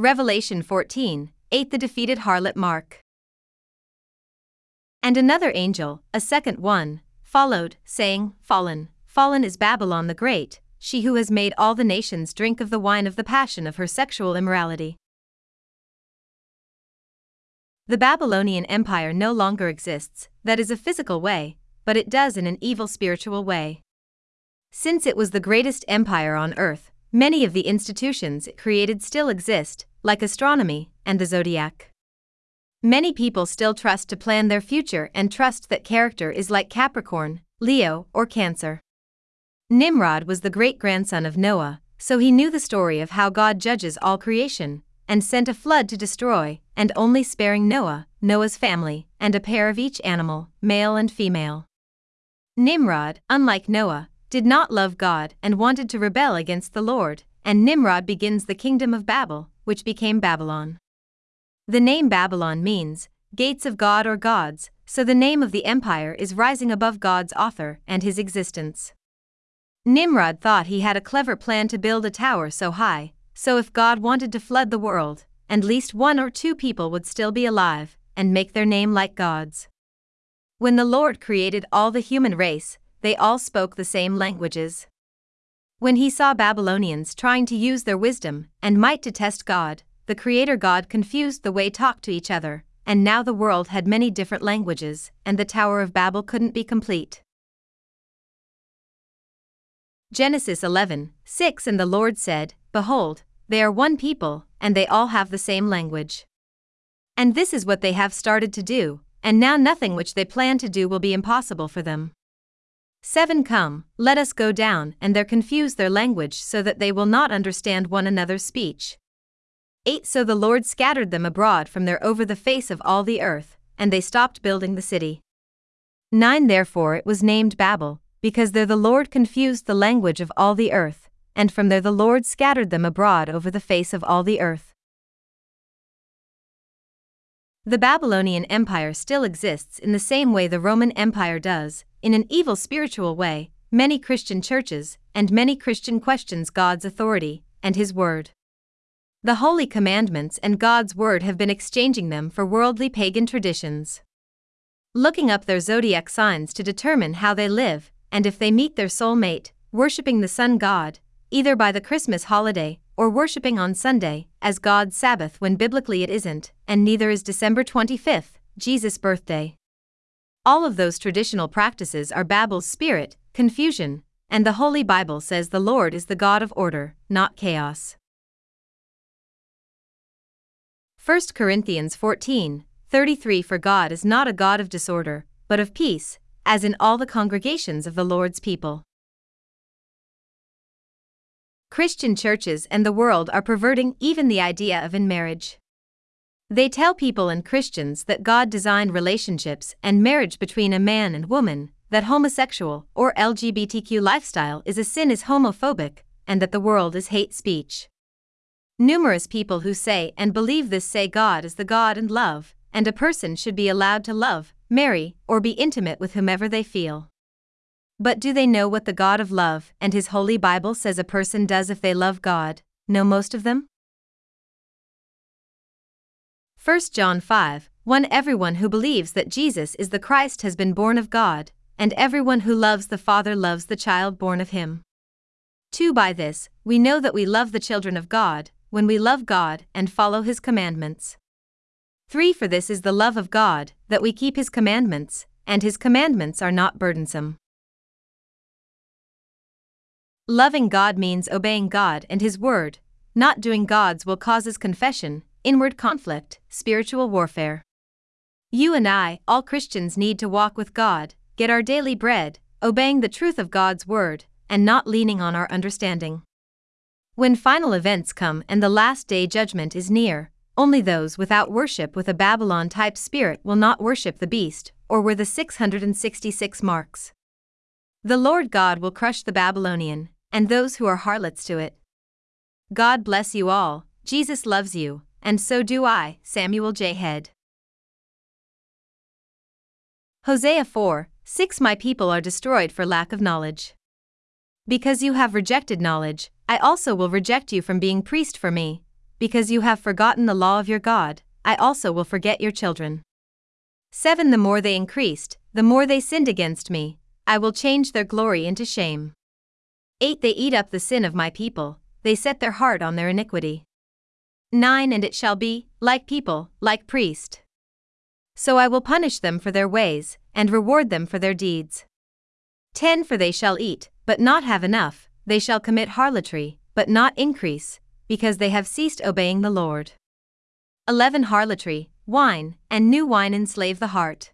Revelation 14 8 The defeated harlot Mark. And another angel, a second one, followed, saying, Fallen, fallen is Babylon the Great, she who has made all the nations drink of the wine of the passion of her sexual immorality. The Babylonian Empire no longer exists, that is a physical way, but it does in an evil spiritual way. Since it was the greatest empire on earth, many of the institutions it created still exist, like astronomy and the zodiac. Many people still trust to plan their future and trust that character is like Capricorn, Leo, or Cancer. Nimrod was the great grandson of Noah, so he knew the story of how God judges all creation, and sent a flood to destroy, and only sparing Noah, Noah's family, and a pair of each animal, male and female. Nimrod, unlike Noah, did not love God and wanted to rebel against the Lord, and Nimrod begins the kingdom of Babel, which became Babylon. The name Babylon means gates of God or gods, so the name of the empire is rising above God's author and his existence. Nimrod thought he had a clever plan to build a tower so high, so if God wanted to flood the world, at least one or two people would still be alive and make their name like God's. When the Lord created all the human race, they all spoke the same languages. When he saw Babylonians trying to use their wisdom and might to test God, the Creator God confused the way talk to each other, and now the world had many different languages, and the Tower of Babel couldn't be complete. Genesis 11, 6 And the Lord said, Behold, they are one people, and they all have the same language. And this is what they have started to do, and now nothing which they plan to do will be impossible for them. 7 Come, let us go down, and there confuse their language so that they will not understand one another's speech. 8 So the Lord scattered them abroad from there over the face of all the earth, and they stopped building the city. 9 Therefore it was named Babel, because there the Lord confused the language of all the earth, and from there the Lord scattered them abroad over the face of all the earth. The Babylonian Empire still exists in the same way the Roman Empire does, in an evil spiritual way. Many Christian churches and many Christian questions God's authority and His Word. The holy commandments and God's word have been exchanging them for worldly pagan traditions. Looking up their zodiac signs to determine how they live, and if they meet their soul mate, worshipping the sun god, either by the Christmas holiday or worshipping on Sunday as God's Sabbath when biblically it isn't, and neither is December 25th, Jesus' birthday. All of those traditional practices are Babel's spirit, confusion, and the Holy Bible says the Lord is the God of order, not chaos. 1 Corinthians 14 33 For God is not a God of disorder, but of peace, as in all the congregations of the Lord's people. Christian churches and the world are perverting even the idea of in marriage. They tell people and Christians that God designed relationships and marriage between a man and woman, that homosexual or LGBTQ lifestyle is a sin is homophobic, and that the world is hate speech. Numerous people who say and believe this say God is the God and love, and a person should be allowed to love, marry, or be intimate with whomever they feel. But do they know what the God of love and His Holy Bible says a person does if they love God? Know most of them? 1 John 5 1 Everyone who believes that Jesus is the Christ has been born of God, and everyone who loves the Father loves the child born of him. 2 By this, we know that we love the children of God, when we love God and follow His commandments. 3 For this is the love of God, that we keep His commandments, and His commandments are not burdensome. Loving God means obeying God and His Word, not doing God's will causes confession, inward conflict, spiritual warfare. You and I, all Christians, need to walk with God, get our daily bread, obeying the truth of God's Word, and not leaning on our understanding. When final events come and the last day judgment is near, only those without worship with a Babylon type spirit will not worship the beast, or wear the 666 marks. The Lord God will crush the Babylonian, and those who are harlots to it. God bless you all, Jesus loves you, and so do I, Samuel J. Head. Hosea 4 6 My people are destroyed for lack of knowledge. Because you have rejected knowledge, I also will reject you from being priest for me. because you have forgotten the law of your God, I also will forget your children. 7. The more they increased, the more they sinned against me, I will change their glory into shame. 8. They eat up the sin of my people, they set their heart on their iniquity. 9. And it shall be, like people, like priest. So I will punish them for their ways, and reward them for their deeds. 10. For they shall eat, but not have enough, they shall commit harlotry, but not increase, because they have ceased obeying the Lord. 11. Harlotry, wine, and new wine enslave the heart.